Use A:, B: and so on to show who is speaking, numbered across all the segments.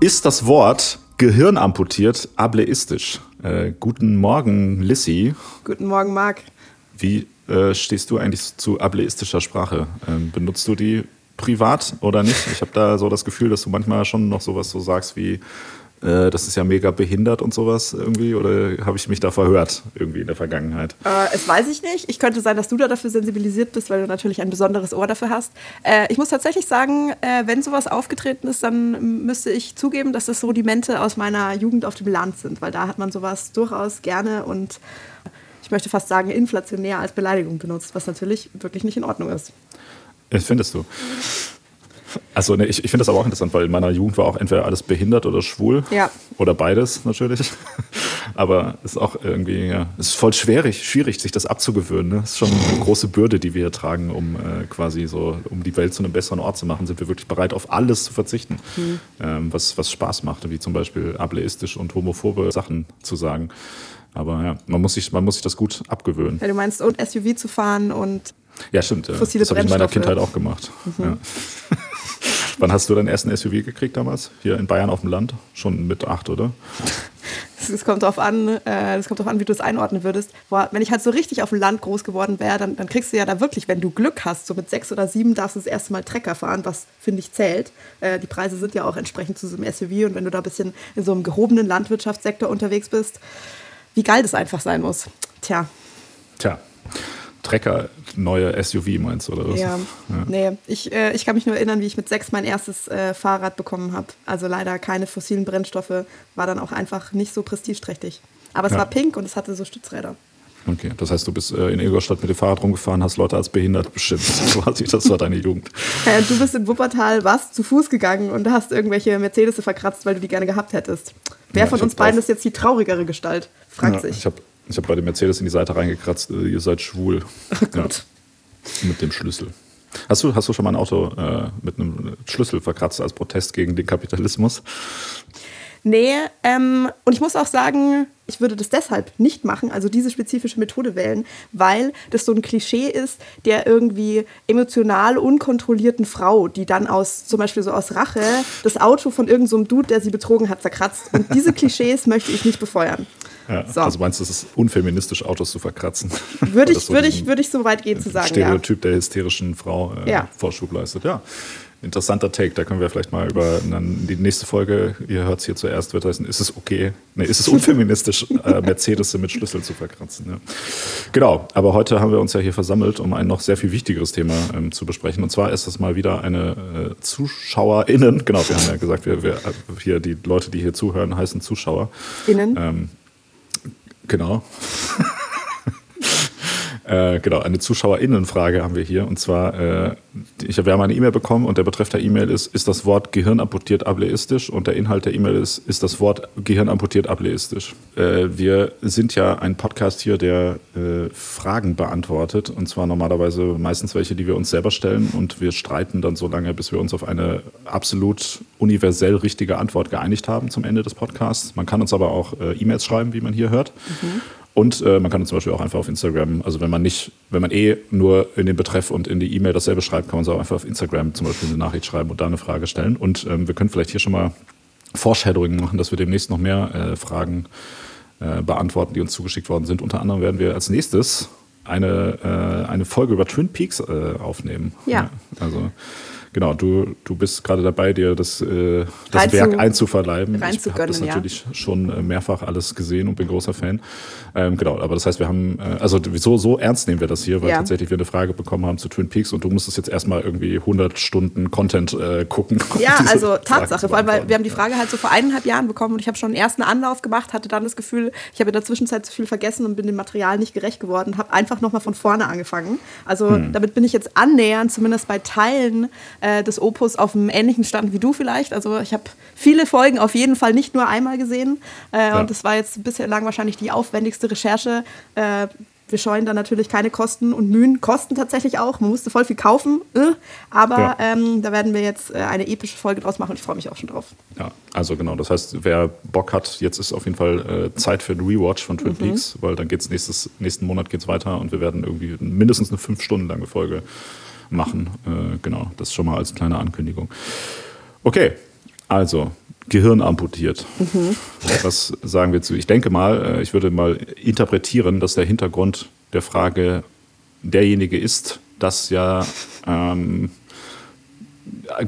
A: Ist das Wort Gehirn amputiert ableistisch? Äh, guten Morgen, Lissy.
B: Guten Morgen, Marc.
A: Wie äh, stehst du eigentlich zu ableistischer Sprache? Ähm, benutzt du die privat oder nicht? Ich habe da so das Gefühl, dass du manchmal schon noch sowas so sagst wie, äh, das ist ja mega behindert und sowas irgendwie. Oder habe ich mich da verhört irgendwie in der Vergangenheit?
B: Äh, es weiß ich nicht. Ich könnte sein, dass du da dafür sensibilisiert bist, weil du natürlich ein besonderes Ohr dafür hast. Äh, ich muss tatsächlich sagen, äh, wenn sowas aufgetreten ist, dann müsste ich zugeben, dass das Rudimente aus meiner Jugend auf dem Land sind, weil da hat man sowas durchaus gerne und ich möchte fast sagen, inflationär als Beleidigung benutzt, was natürlich wirklich nicht in Ordnung ist.
A: Das findest du? Also ne, ich, ich finde das aber auch interessant, weil in meiner Jugend war auch entweder alles behindert oder schwul.
B: Ja.
A: Oder beides natürlich. Aber es ist auch irgendwie, ja, es ist voll schwierig, schwierig, sich das abzugewöhnen. Ne? Es ist schon eine große Bürde, die wir hier tragen, um äh, quasi so, um die Welt zu einem besseren Ort zu machen, sind wir wirklich bereit, auf alles zu verzichten, mhm. ähm, was, was Spaß macht, wie zum Beispiel ableistisch und homophobe Sachen zu sagen. Aber ja, man muss sich, man muss sich das gut abgewöhnen.
B: Ja, du meinst, und SUV zu fahren und
A: ja, stimmt. Ja. Fossile das habe ich in meiner Kindheit auch gemacht. Mhm. Ja. Wann hast du deinen ersten SUV gekriegt damals? Hier in Bayern auf dem Land? Schon mit acht, oder?
B: Es kommt darauf an, äh, kommt an, wie du es einordnen würdest. Boah, wenn ich halt so richtig auf dem Land groß geworden wäre, dann, dann kriegst du ja da wirklich, wenn du Glück hast, so mit sechs oder sieben darfst du das erste Mal Trecker fahren, was finde ich zählt. Äh, die Preise sind ja auch entsprechend zu so einem SUV und wenn du da ein bisschen in so einem gehobenen Landwirtschaftssektor unterwegs bist, wie geil das einfach sein muss. Tja.
A: Tja. Trecker neue SUV meinst du, oder was?
B: Ja, ja. nee. Ich, äh, ich kann mich nur erinnern, wie ich mit sechs mein erstes äh, Fahrrad bekommen habe. Also leider keine fossilen Brennstoffe, war dann auch einfach nicht so prestigeträchtig. Aber es ja. war pink und es hatte so Stützräder.
A: Okay, das heißt, du bist äh, in Ingolstadt mit dem Fahrrad rumgefahren, hast Leute als behindert bestimmt. Quasi, das war deine Jugend.
B: Ja, du bist in Wuppertal, warst zu Fuß gegangen und hast irgendwelche Mercedes verkratzt, weil du die gerne gehabt hättest. Wer ja, von uns beiden ist jetzt die traurigere Gestalt? Fragt sich.
A: Ich habe ich habe bei dem Mercedes in die Seite reingekratzt, äh, ihr seid schwul.
B: Oh Gott.
A: Ja, mit dem Schlüssel. Hast du, hast du schon mal ein Auto äh, mit einem Schlüssel verkratzt als Protest gegen den Kapitalismus?
B: Nee, ähm, und ich muss auch sagen, ich würde das deshalb nicht machen, also diese spezifische Methode wählen, weil das so ein Klischee ist, der irgendwie emotional unkontrollierten Frau, die dann aus, zum Beispiel so aus Rache, das Auto von irgendeinem so Dude, der sie betrogen hat, zerkratzt. Und diese Klischees möchte ich nicht befeuern.
A: Ja, so. Also meinst du, es ist unfeministisch, Autos zu verkratzen?
B: Würde ich, so würde ich, würde ich so weit gehen zu sagen.
A: Stereotyp ja. der hysterischen Frau äh, ja. Vorschub leistet. Ja, interessanter Take. Da können wir vielleicht mal über dann die nächste Folge, ihr hört es hier zuerst, wird heißen, ist es okay, nee, ist es unfeministisch, äh, Mercedes mit Schlüssel zu verkratzen. Ja. Genau, aber heute haben wir uns ja hier versammelt, um ein noch sehr viel wichtigeres Thema ähm, zu besprechen. Und zwar ist es mal wieder eine äh, ZuschauerInnen, genau, wir haben ja gesagt, wir, wir, äh, hier die Leute, die hier zuhören, heißen Zuschauer.
B: Innen. Ähm,
A: Genau. Äh, genau, eine ZuschauerInnenfrage haben wir hier. Und zwar, äh, ich, wir haben eine E-Mail bekommen und der Betreff der E-Mail ist, ist das Wort Gehirn amputiert ableistisch? Und der Inhalt der E-Mail ist, ist das Wort Gehirn amputiert ableistisch? Äh, wir sind ja ein Podcast hier, der äh, Fragen beantwortet. Und zwar normalerweise meistens welche, die wir uns selber stellen. Und wir streiten dann so lange, bis wir uns auf eine absolut universell richtige Antwort geeinigt haben zum Ende des Podcasts. Man kann uns aber auch äh, E-Mails schreiben, wie man hier hört. Mhm. Und äh, man kann uns zum Beispiel auch einfach auf Instagram, also wenn man nicht, wenn man eh nur in den Betreff und in die E-Mail dasselbe schreibt, kann man es auch einfach auf Instagram zum Beispiel eine Nachricht schreiben und da eine Frage stellen. Und ähm, wir können vielleicht hier schon mal Foreshadowing machen, dass wir demnächst noch mehr äh, Fragen äh, beantworten, die uns zugeschickt worden sind. Unter anderem werden wir als nächstes eine, äh, eine Folge über Twin Peaks äh, aufnehmen.
B: Ja. ja
A: also Genau, du, du bist gerade dabei, dir das, äh, das Rein Werk zu, einzuverleiben. Ich habe das natürlich ja. schon äh, mehrfach alles gesehen und bin großer Fan. Ähm, genau, aber das heißt, wir haben, äh, also so, so ernst nehmen wir das hier, weil ja. tatsächlich wir eine Frage bekommen haben zu Twin Peaks und du musstest jetzt erstmal irgendwie 100 Stunden Content äh, gucken.
B: Ja, also Tatsache, vor allem, weil wir haben die Frage halt so vor eineinhalb Jahren bekommen und ich habe schon einen ersten Anlauf gemacht, hatte dann das Gefühl, ich habe in der Zwischenzeit zu viel vergessen und bin dem Material nicht gerecht geworden, habe einfach nochmal von vorne angefangen. Also hm. damit bin ich jetzt annähernd, zumindest bei Teilen äh, des Opus auf einem ähnlichen Stand wie du vielleicht. Also ich habe viele Folgen auf jeden Fall nicht nur einmal gesehen. Äh, ja. Und das war jetzt bislang wahrscheinlich die aufwendigste Recherche. Äh, wir scheuen da natürlich keine Kosten und Mühen. Kosten tatsächlich auch. Man musste voll viel kaufen. Äh, aber ja. ähm, da werden wir jetzt äh, eine epische Folge draus machen und ich freue mich auch schon drauf.
A: Ja, also genau. Das heißt, wer Bock hat, jetzt ist auf jeden Fall äh, Zeit für ein Rewatch von Twin mhm. Peaks, weil dann geht es nächsten Monat geht's weiter und wir werden irgendwie mindestens eine fünf Stunden lange Folge machen. Äh, genau, das schon mal als kleine Ankündigung. Okay, also Gehirn amputiert. Mhm. Was sagen wir zu? Ich denke mal, äh, ich würde mal interpretieren, dass der Hintergrund der Frage derjenige ist, dass ja ähm,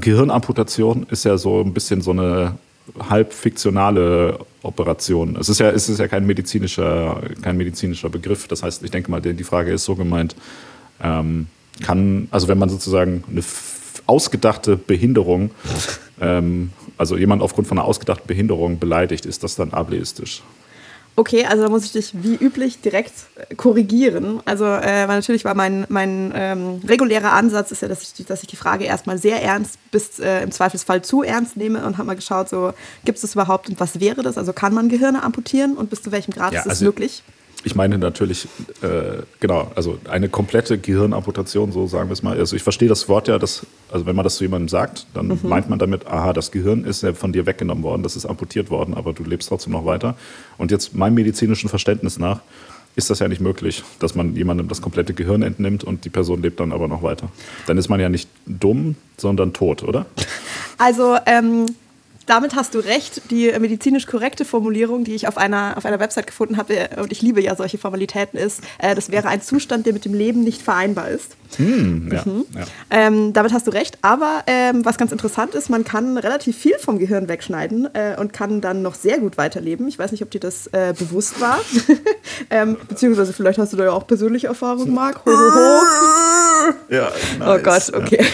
A: Gehirnamputation ist ja so ein bisschen so eine halb fiktionale Operation. Es ist ja, es ist ja kein medizinischer, kein medizinischer Begriff. Das heißt, ich denke mal, die Frage ist so gemeint, ähm, kann, also wenn man sozusagen eine ausgedachte Behinderung ähm, also jemand aufgrund von einer ausgedachten Behinderung beleidigt, ist das dann ableistisch?
B: Okay, also da muss ich dich wie üblich direkt äh, korrigieren. Also äh, natürlich war mein, mein ähm, regulärer Ansatz ist ja, dass ich, dass ich die Frage erstmal sehr ernst bis äh, im Zweifelsfall zu ernst nehme und habe mal geschaut, so gibt es das überhaupt und was wäre das? Also kann man Gehirne amputieren und bis zu welchem Grad ja, ist das also, möglich?
A: Ich meine natürlich, äh, genau, also eine komplette Gehirnamputation, so sagen wir es mal. Also ich verstehe das Wort ja, dass, also wenn man das zu jemandem sagt, dann mhm. meint man damit, aha, das Gehirn ist ja von dir weggenommen worden, das ist amputiert worden, aber du lebst trotzdem noch weiter. Und jetzt meinem medizinischen Verständnis nach ist das ja nicht möglich, dass man jemandem das komplette Gehirn entnimmt und die Person lebt dann aber noch weiter. Dann ist man ja nicht dumm, sondern tot, oder?
B: Also ähm, damit hast du recht. Die medizinisch korrekte Formulierung, die ich auf einer, auf einer Website gefunden habe, äh, und ich liebe ja solche Formalitäten, ist, äh, das wäre ein Zustand, der mit dem Leben nicht vereinbar ist. Hm, ja, mhm. ja. Ähm, damit hast du recht. Aber ähm, was ganz interessant ist, man kann relativ viel vom Gehirn wegschneiden äh, und kann dann noch sehr gut weiterleben. Ich weiß nicht, ob dir das äh, bewusst war. ähm, beziehungsweise vielleicht hast du da ja auch persönliche Erfahrungen, Marc. Ho, ho, ho. Ja, nice. Oh Gott, okay.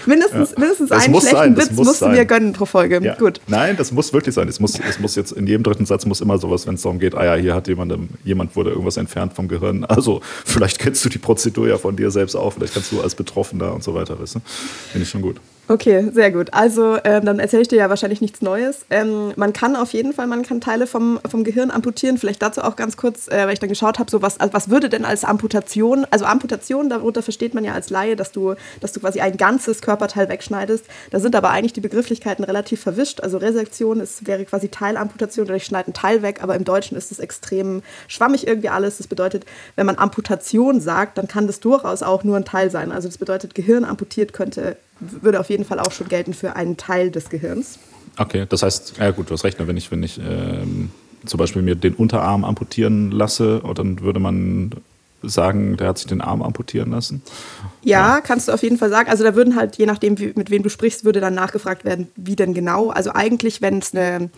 B: Ja. Mindestens, mindestens einen schlechten sein, Witz musst du mir gönnen pro Folge. Gut.
A: Nein, das muss wirklich sein. Es muss, es muss jetzt in jedem dritten Satz muss immer sowas, wenn es darum geht, ah ja, hier hat jemand, jemand wurde irgendwas entfernt vom Gehirn. Also vielleicht kennst du die Prozedur ja von dir selbst auch. Vielleicht kannst du als Betroffener und so weiter, weißt du? Finde ich schon gut.
B: Okay, sehr gut. Also ähm, dann erzähle ich dir ja wahrscheinlich nichts Neues. Ähm, man kann auf jeden Fall, man kann Teile vom, vom Gehirn amputieren. Vielleicht dazu auch ganz kurz, äh, weil ich dann geschaut habe, so was, also was würde denn als Amputation, also Amputation, darunter versteht man ja als Laie, dass du, dass du quasi ein ganzes Körperteil wegschneidest. Da sind aber eigentlich die Begrifflichkeiten relativ verwischt. Also Resektion ist, wäre quasi Teilamputation oder ich schneide einen Teil weg, aber im Deutschen ist es extrem schwammig irgendwie alles. Das bedeutet, wenn man Amputation sagt, dann kann das durchaus auch nur ein Teil sein. Also das bedeutet, Gehirn amputiert könnte würde auf jeden Fall auch schon gelten für einen Teil des Gehirns.
A: Okay, das heißt, ja gut, du hast recht, ne, wenn ich, wenn ich ähm, zum Beispiel mir den Unterarm amputieren lasse, dann würde man sagen, der hat sich den Arm amputieren lassen?
B: Ja, ja, kannst du auf jeden Fall sagen. Also da würden halt, je nachdem, wie, mit wem du sprichst, würde dann nachgefragt werden, wie denn genau. Also eigentlich, wenn es eine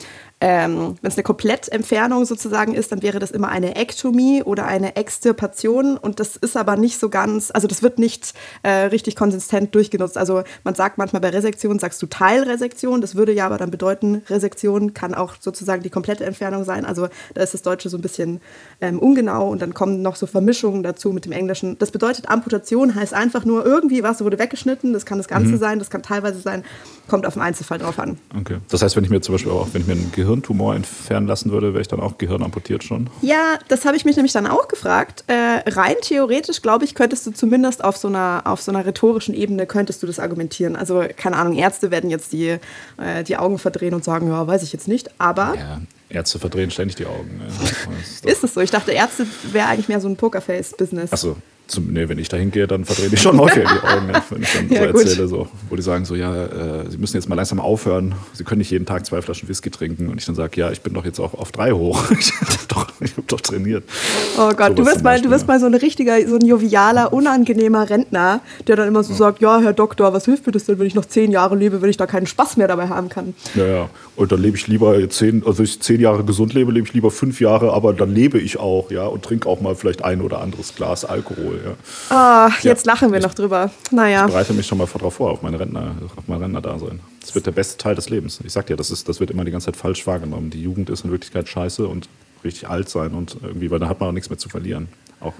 B: ähm, Wenn es eine Komplettentfernung sozusagen ist, dann wäre das immer eine Ektomie oder eine Extirpation. Und das ist aber nicht so ganz, also das wird nicht äh, richtig konsistent durchgenutzt. Also man sagt manchmal bei Resektion, sagst du Teilresektion. Das würde ja aber dann bedeuten, Resektion kann auch sozusagen die komplette Entfernung sein. Also da ist das Deutsche so ein bisschen ähm, ungenau und dann kommen noch so Vermischungen dazu mit dem Englischen. Das bedeutet, Amputation heißt einfach nur irgendwie was wurde weggeschnitten. Das kann das Ganze mhm. sein, das kann teilweise sein, kommt auf den Einzelfall drauf an.
A: Okay. Das heißt, wenn ich mir zum Beispiel auch, wenn ich mir ein Gehirn Hirntumor entfernen lassen würde, wäre ich dann auch Gehirn amputiert schon?
B: Ja, das habe ich mich nämlich dann auch gefragt. Äh, rein theoretisch, glaube ich, könntest du zumindest auf so, einer, auf so einer rhetorischen Ebene könntest du das argumentieren. Also, keine Ahnung, Ärzte werden jetzt die, äh, die Augen verdrehen und sagen, ja, weiß ich jetzt nicht, aber...
A: Ja. Ärzte verdrehen ständig die Augen.
B: Ja. ist es so? Ich dachte, Ärzte wäre eigentlich mehr so ein Pokerface-Business.
A: Achso, zum, nee, wenn ich da hingehe, dann verdrehe ich schon häufiger die Augen, wenn ich dann ja, so erzähle, so, wo die sagen so, ja, äh, Sie müssen jetzt mal langsam aufhören, Sie können nicht jeden Tag zwei Flaschen Whisky trinken. Und ich dann sage, ja, ich bin doch jetzt auch auf drei hoch. ich habe doch, hab doch, trainiert.
B: Oh Gott, so du wirst, mal, du wirst mal so ein richtiger, so ein jovialer, unangenehmer Rentner, der dann immer so ja. sagt, ja, Herr Doktor, was hilft mir das denn, wenn ich noch zehn Jahre lebe, wenn ich da keinen Spaß mehr dabei haben kann?
A: Ja, ja. Und dann lebe ich lieber zehn, also ich zehn Jahre gesund lebe, lebe ich lieber fünf Jahre, aber dann lebe ich auch, ja, und trinke auch mal vielleicht ein oder anderes Glas Alkohol, ja.
B: Ah, jetzt ja, lachen wir ich, noch drüber. Naja.
A: Ich bereite mich schon mal darauf vor, auf meine Rentner, auf mein Rentnerdasein. Das wird der beste Teil des Lebens. Ich sag dir, das, ist, das wird immer die ganze Zeit falsch wahrgenommen. Die Jugend ist in Wirklichkeit scheiße und richtig alt sein und irgendwie, weil da hat man auch nichts mehr zu verlieren. Auch.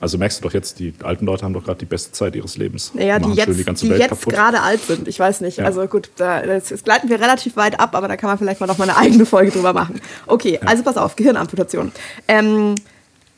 A: Also merkst du doch jetzt, die alten Leute haben doch gerade die beste Zeit ihres Lebens.
B: Ja, die jetzt, die, die jetzt gerade alt sind. Ich weiß nicht. Ja. Also gut, da, das, das, gleiten wir relativ weit ab, aber da kann man vielleicht mal noch mal eine eigene Folge drüber machen. Okay, ja. also pass auf, Gehirnamputation. Ähm,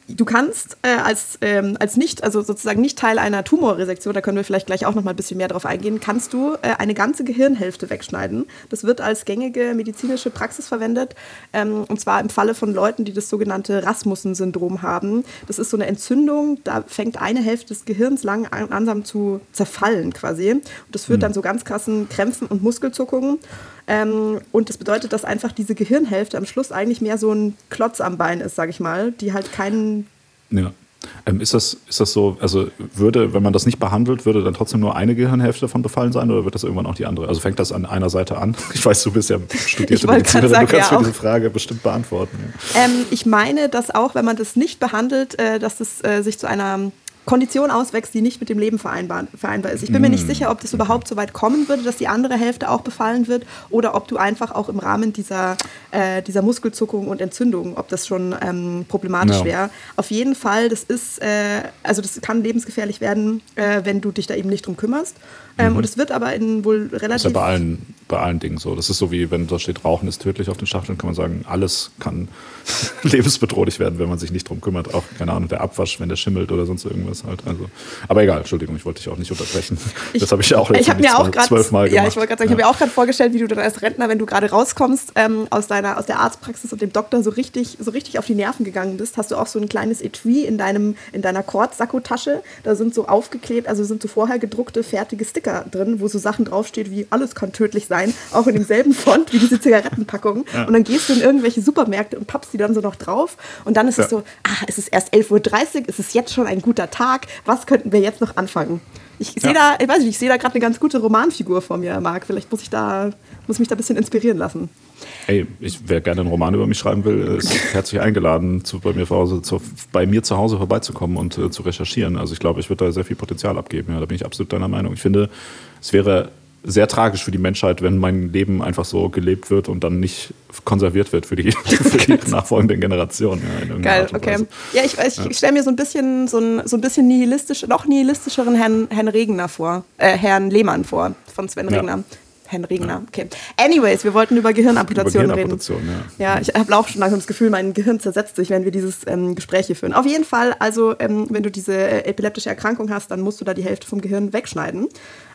B: du kannst äh, als, ähm, als nicht, also sozusagen nicht Teil einer Tumorresektion, da können wir vielleicht gleich auch noch mal ein bisschen mehr drauf eingehen, kannst du äh, eine ganze Gehirnhälfte wegschneiden. Das wird als gängige medizinische Praxis verwendet. Ähm, und zwar im Falle von Leuten, die das sogenannte Rasmussen-Syndrom haben. Das ist so eine Entzündung, da fängt eine Hälfte des Gehirns lang langsam zu zerfallen quasi. Und das führt mhm. dann so ganz krassen Krämpfen und Muskelzuckungen. Ähm, und das bedeutet, dass einfach diese Gehirnhälfte am Schluss eigentlich mehr so ein Klotz am Bein ist, sage ich mal, die halt keinen.
A: Ja. Ähm, ist, das, ist das so, also würde, wenn man das nicht behandelt, würde dann trotzdem nur eine Gehirnhälfte davon befallen sein oder wird das irgendwann auch die andere? Also fängt das an einer Seite an? Ich weiß, du bist ja studierte Medizinerin, sagen, du kannst ja, diese Frage bestimmt beantworten.
B: Ja. Ähm, ich meine, dass auch, wenn man das nicht behandelt, äh, dass es äh, sich zu einer Kondition auswächst, die nicht mit dem Leben vereinbar, vereinbar ist. Ich bin mir nicht mm. sicher, ob das überhaupt so weit kommen würde, dass die andere Hälfte auch befallen wird oder ob du einfach auch im Rahmen dieser, äh, dieser Muskelzuckung und Entzündung, ob das schon ähm, problematisch ja. wäre. Auf jeden Fall, das ist, äh, also das kann lebensgefährlich werden, äh, wenn du dich da eben nicht drum kümmerst. Ähm, mhm. Und es wird aber in wohl relativ. Das ist ja
A: bei allen, bei allen Dingen so. Das ist so wie, wenn da steht, Rauchen ist tödlich auf den Schachteln, kann man sagen, alles kann lebensbedrohlich werden, wenn man sich nicht drum kümmert. Auch, keine Ahnung, der Abwasch, wenn der schimmelt oder sonst irgendwas halt. Also, aber egal, Entschuldigung, ich wollte dich auch nicht unterbrechen. Ich, das habe ich ja auch
B: jetzt ich
A: auch
B: zwölfmal gemacht. Ja, ich wollte gerade sagen, ja. ich habe mir auch gerade vorgestellt, wie du dann als Rentner, wenn du gerade rauskommst ähm, aus deiner, aus der Arztpraxis und dem Doktor so richtig, so richtig auf die Nerven gegangen bist, hast du auch so ein kleines Etui in deinem, in deiner Kordsackotasche. Da sind so aufgeklebt, also sind so vorher gedruckte, fertige Sticker Sticker drin, wo so Sachen draufsteht wie alles kann tödlich sein, auch in demselben Font wie diese Zigarettenpackungen. Ja. Und dann gehst du in irgendwelche Supermärkte und pappst die dann so noch drauf. Und dann ist ja. es so, ah, es ist erst 11.30 Uhr, es ist jetzt schon ein guter Tag, was könnten wir jetzt noch anfangen? Ich sehe ja. da, ich weiß nicht, ich sehe da gerade eine ganz gute Romanfigur vor mir, Marc. Vielleicht muss ich da, muss mich da ein bisschen inspirieren lassen.
A: Ey, ich, wer gerne einen Roman über mich schreiben will, ist herzlich eingeladen, zu, bei, mir zu Hause, zu, bei mir zu Hause vorbeizukommen und äh, zu recherchieren. Also ich glaube, ich würde da sehr viel Potenzial abgeben. Ja, da bin ich absolut deiner Meinung. Ich finde, es wäre sehr tragisch für die Menschheit, wenn mein Leben einfach so gelebt wird und dann nicht konserviert wird für die, für die nachfolgenden Generationen.
B: Ja, Geil, okay. Ja, ich, ich, ich stelle mir so ein bisschen so ein, so ein bisschen nihilistisch, noch nihilistischeren Herrn, Herrn Regner vor, äh, Herrn Lehmann vor, von Sven Regner. Ja. Herrn Regner. Okay. Anyways, wir wollten über Gehirnamputationen über Gehirnamputation, reden. Ja, ja ich habe auch schon langsam das Gefühl, mein Gehirn zersetzt sich, wenn wir dieses ähm, Gespräch hier führen. Auf jeden Fall, also ähm, wenn du diese äh, epileptische Erkrankung hast, dann musst du da die Hälfte vom Gehirn wegschneiden.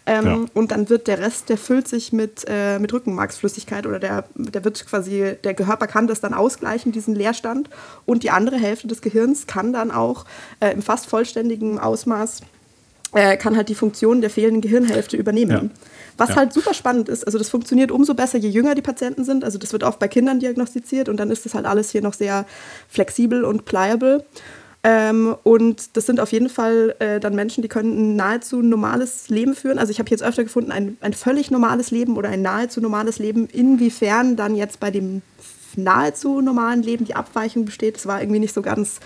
B: Ähm, ja. Und dann wird der Rest, der füllt sich mit, äh, mit Rückenmarksflüssigkeit oder der, der wird quasi, der Körper kann das dann ausgleichen, diesen Leerstand. Und die andere Hälfte des Gehirns kann dann auch äh, im fast vollständigen Ausmaß, äh, kann halt die Funktion der fehlenden Gehirnhälfte übernehmen. Ja. Was ja. halt super spannend ist, also das funktioniert umso besser, je jünger die Patienten sind. Also das wird oft bei Kindern diagnostiziert und dann ist das halt alles hier noch sehr flexibel und pliable. Ähm, und das sind auf jeden Fall äh, dann Menschen, die können ein nahezu normales Leben führen. Also ich habe jetzt öfter gefunden, ein, ein völlig normales Leben oder ein nahezu normales Leben. Inwiefern dann jetzt bei dem nahezu normalen Leben die Abweichung besteht, das war irgendwie nicht so ganz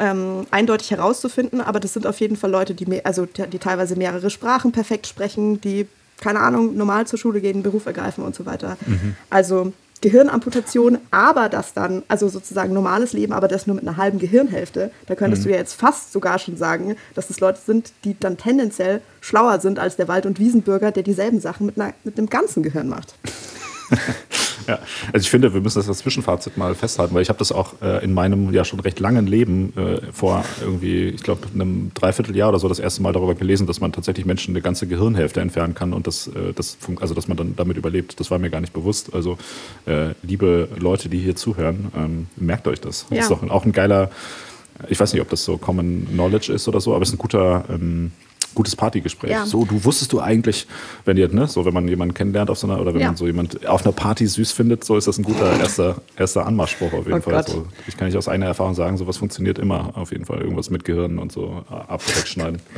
B: ähm, eindeutig herauszufinden. Aber das sind auf jeden Fall Leute, die, mehr, also, die teilweise mehrere Sprachen perfekt sprechen, die keine Ahnung, normal zur Schule gehen, Beruf ergreifen und so weiter. Mhm. Also Gehirnamputation, aber das dann, also sozusagen normales Leben, aber das nur mit einer halben Gehirnhälfte, da könntest mhm. du ja jetzt fast sogar schon sagen, dass es Leute sind, die dann tendenziell schlauer sind als der Wald- und Wiesenbürger, der dieselben Sachen mit, einer, mit einem ganzen Gehirn macht.
A: Ja, also ich finde, wir müssen das als Zwischenfazit mal festhalten, weil ich habe das auch äh, in meinem ja schon recht langen Leben äh, vor irgendwie, ich glaube, einem Dreivierteljahr oder so das erste Mal darüber gelesen, dass man tatsächlich Menschen eine ganze Gehirnhälfte entfernen kann und das, äh, das also dass man dann damit überlebt. Das war mir gar nicht bewusst. Also äh, liebe Leute, die hier zuhören, ähm, merkt euch das. Das ist doch auch ein geiler, ich weiß nicht, ob das so Common Knowledge ist oder so, aber es ist ein guter ähm, gutes Partygespräch. Ja. So, du wusstest du eigentlich, wenn ihr, ne, so wenn man jemanden kennenlernt auf so einer, oder wenn ja. man so jemand auf einer Party süß findet, so ist das ein guter erster, erster Anmachspruch auf jeden oh Fall. So, ich kann nicht aus eigener Erfahrung sagen, sowas funktioniert immer auf jeden Fall. Irgendwas mit Gehirn und so ab wegschneiden.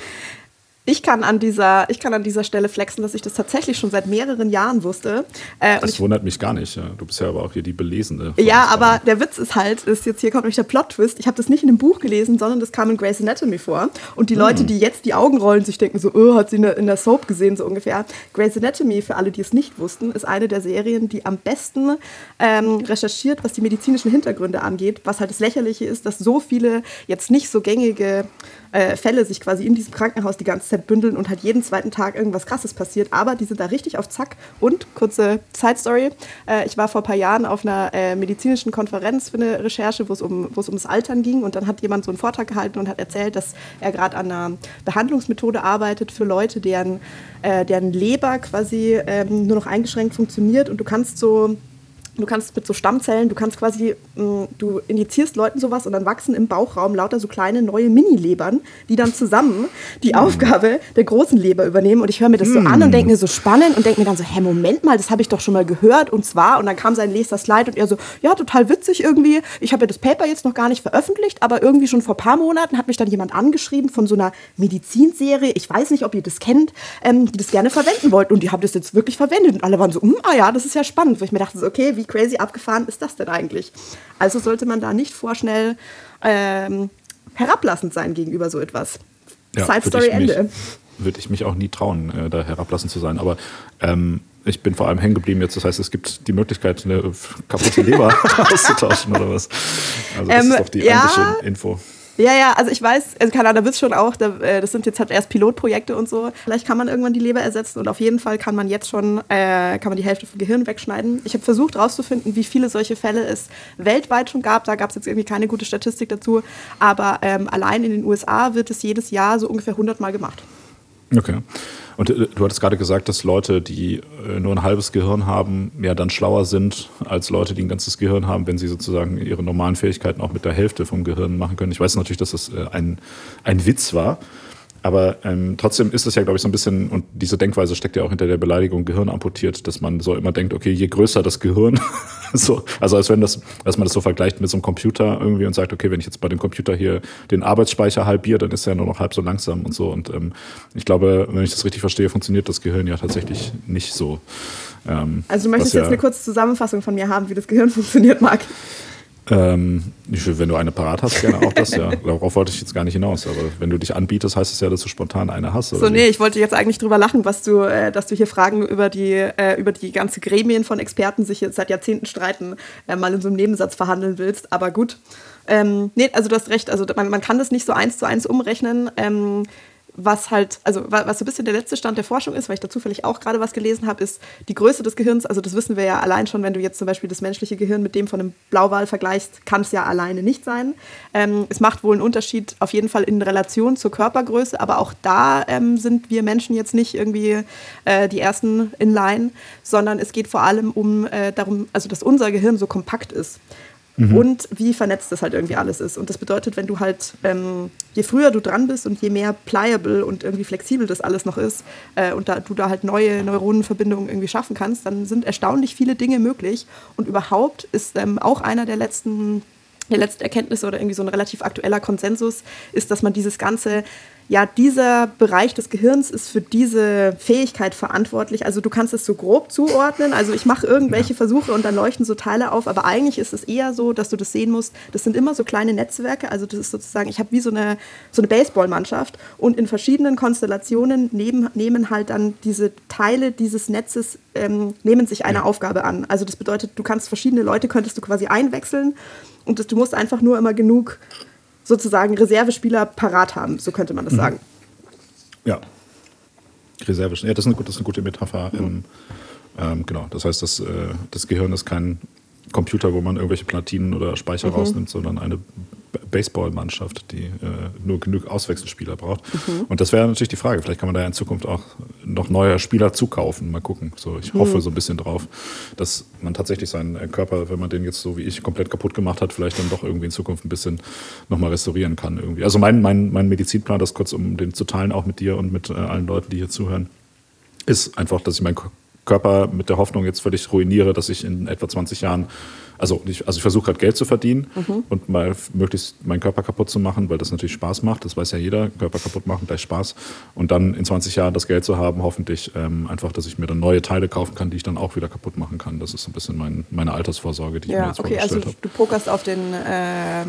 B: Ich kann, an dieser, ich kann an dieser Stelle flexen, dass ich das tatsächlich schon seit mehreren Jahren wusste.
A: Äh, das wundert mich gar nicht. Du bist ja aber auch hier die Belesene.
B: Ja, aber der Witz ist halt, ist jetzt hier kommt nämlich der Plot-Twist. Ich habe das nicht in einem Buch gelesen, sondern das kam in Grey's Anatomy vor. Und die Leute, hm. die jetzt die Augen rollen, sich denken so, oh, hat sie in der, in der Soap gesehen, so ungefähr. Grey's Anatomy, für alle, die es nicht wussten, ist eine der Serien, die am besten ähm, recherchiert, was die medizinischen Hintergründe angeht. Was halt das Lächerliche ist, dass so viele jetzt nicht so gängige äh, Fälle sich quasi in diesem Krankenhaus die ganze Zeit bündeln und halt jeden zweiten Tag irgendwas Krasses passiert. Aber die sind da richtig auf Zack. Und kurze Side Story: äh, Ich war vor ein paar Jahren auf einer äh, medizinischen Konferenz für eine Recherche, wo es um, ums Altern ging. Und dann hat jemand so einen Vortrag gehalten und hat erzählt, dass er gerade an einer Behandlungsmethode arbeitet für Leute, deren, äh, deren Leber quasi ähm, nur noch eingeschränkt funktioniert. Und du kannst so Du kannst mit so Stammzellen, du kannst quasi, mm, du injizierst Leuten sowas und dann wachsen im Bauchraum lauter so kleine neue Mini-Lebern, die dann zusammen die mm. Aufgabe der großen Leber übernehmen. Und ich höre mir das so an und denke mir so spannend und denke mir dann so, hä, Moment mal, das habe ich doch schon mal gehört und zwar. Und dann kam sein nächster Slide und er so, ja, total witzig irgendwie. Ich habe ja das Paper jetzt noch gar nicht veröffentlicht, aber irgendwie schon vor ein paar Monaten hat mich dann jemand angeschrieben von so einer Medizinserie. Ich weiß nicht, ob ihr das kennt, ähm, die das gerne verwenden wollten. Und die haben das jetzt wirklich verwendet. Und alle waren so, mm, ah ja, das ist ja spannend. Wo ich mir dachte, so, okay, wie wie crazy abgefahren ist das denn eigentlich? Also sollte man da nicht vorschnell ähm, herablassend sein gegenüber so etwas.
A: Ja, Side Story Ende. Würde ich mich auch nie trauen, äh, da herablassend zu sein. Aber ähm, ich bin vor allem hängen geblieben jetzt. Das heißt, es gibt die Möglichkeit, eine kaputte Leber auszutauschen oder was. Also das ähm, ist doch die ja, Info.
B: Ja, ja, also ich weiß, also Kanada wird schon auch, äh, das sind jetzt halt erst Pilotprojekte und so. Vielleicht kann man irgendwann die Leber ersetzen und auf jeden Fall kann man jetzt schon, äh, kann man die Hälfte vom Gehirn wegschneiden. Ich habe versucht herauszufinden, wie viele solche Fälle es weltweit schon gab. Da gab es jetzt irgendwie keine gute Statistik dazu. Aber ähm, allein in den USA wird es jedes Jahr so ungefähr 100 Mal gemacht.
A: Okay. Und äh, du hattest gerade gesagt, dass Leute, die äh, nur ein halbes Gehirn haben, ja dann schlauer sind als Leute, die ein ganzes Gehirn haben, wenn sie sozusagen ihre normalen Fähigkeiten auch mit der Hälfte vom Gehirn machen können. Ich weiß natürlich, dass das äh, ein, ein Witz war. Aber ähm, trotzdem ist es ja, glaube ich, so ein bisschen, und diese Denkweise steckt ja auch hinter der Beleidigung Gehirn amputiert, dass man so immer denkt, okay, je größer das Gehirn, so, also als wenn das, dass man das so vergleicht mit so einem Computer irgendwie und sagt, okay, wenn ich jetzt bei dem Computer hier den Arbeitsspeicher halbiere, dann ist er ja nur noch halb so langsam und so. Und ähm, ich glaube, wenn ich das richtig verstehe, funktioniert das Gehirn ja tatsächlich nicht so.
B: Ähm, also du möchtest jetzt ja, eine kurze Zusammenfassung von mir haben, wie das Gehirn funktioniert, Marc.
A: Ähm, wenn du eine parat hast, gerne auch das, ja. Darauf wollte ich jetzt gar nicht hinaus. Aber wenn du dich anbietest, heißt es ja, dass du spontan eine hast.
B: so, nee, ich wollte jetzt eigentlich drüber lachen, was du, äh, dass du hier Fragen über die, äh, über die ganze Gremien von Experten sich jetzt seit Jahrzehnten streiten, äh, mal in so einem Nebensatz verhandeln willst. Aber gut. Ähm, nee, also du hast recht, also man, man kann das nicht so eins zu eins umrechnen. Ähm, was halt, also was so ein bisschen der letzte Stand der Forschung ist, weil ich da zufällig auch gerade was gelesen habe, ist die Größe des Gehirns. Also das wissen wir ja allein schon, wenn du jetzt zum Beispiel das menschliche Gehirn mit dem von einem Blauwal vergleichst, kann es ja alleine nicht sein. Ähm, es macht wohl einen Unterschied auf jeden Fall in Relation zur Körpergröße, aber auch da ähm, sind wir Menschen jetzt nicht irgendwie äh, die ersten in Line, sondern es geht vor allem um äh, darum, also dass unser Gehirn so kompakt ist. Mhm. Und wie vernetzt das halt irgendwie alles ist. Und das bedeutet, wenn du halt, ähm, je früher du dran bist und je mehr pliable und irgendwie flexibel das alles noch ist äh, und da, du da halt neue Neuronenverbindungen irgendwie schaffen kannst, dann sind erstaunlich viele Dinge möglich. Und überhaupt ist ähm, auch einer der letzten der letzte Erkenntnisse oder irgendwie so ein relativ aktueller Konsensus ist, dass man dieses ganze ja, dieser Bereich des Gehirns ist für diese Fähigkeit verantwortlich. Also du kannst es so grob zuordnen. Also ich mache irgendwelche ja. Versuche und dann leuchten so Teile auf, aber eigentlich ist es eher so, dass du das sehen musst. Das sind immer so kleine Netzwerke. Also das ist sozusagen, ich habe wie so eine, so eine Baseballmannschaft und in verschiedenen Konstellationen neben, nehmen halt dann diese Teile dieses Netzes, ähm, nehmen sich eine ja. Aufgabe an. Also das bedeutet, du kannst verschiedene Leute, könntest du quasi einwechseln und das, du musst einfach nur immer genug sozusagen Reservespieler parat haben, so könnte man das mhm. sagen.
A: Ja. Reservespieler, ja, das ist eine, das ist eine gute Metapher. Mhm. Ähm, ähm, genau, das heißt, das, äh, das Gehirn ist kein Computer, wo man irgendwelche Platinen oder Speicher mhm. rausnimmt, sondern eine Baseballmannschaft, die äh, nur genug Auswechselspieler braucht. Mhm. Und das wäre natürlich die Frage. Vielleicht kann man da in Zukunft auch noch neue Spieler zukaufen. Mal gucken. So, ich hoffe mhm. so ein bisschen drauf, dass man tatsächlich seinen äh, Körper, wenn man den jetzt so wie ich komplett kaputt gemacht hat, vielleicht dann doch irgendwie in Zukunft ein bisschen nochmal restaurieren kann. Irgendwie. Also mein, mein, mein Medizinplan, das kurz um den zu teilen, auch mit dir und mit äh, allen Leuten, die hier zuhören, ist einfach, dass ich meinen Körper mit der Hoffnung jetzt völlig ruiniere, dass ich in etwa 20 Jahren also ich, also ich versuche gerade Geld zu verdienen mhm. und mal möglichst meinen Körper kaputt zu machen, weil das natürlich Spaß macht. Das weiß ja jeder. Körper kaputt machen gleich Spaß. Und dann in 20 Jahren das Geld zu haben, hoffentlich ähm, einfach, dass ich mir dann neue Teile kaufen kann, die ich dann auch wieder kaputt machen kann. Das ist so ein bisschen mein, meine Altersvorsorge, die ja, ich mir jetzt okay, vorgestellt habe.
B: Okay, also du pokerst auf den äh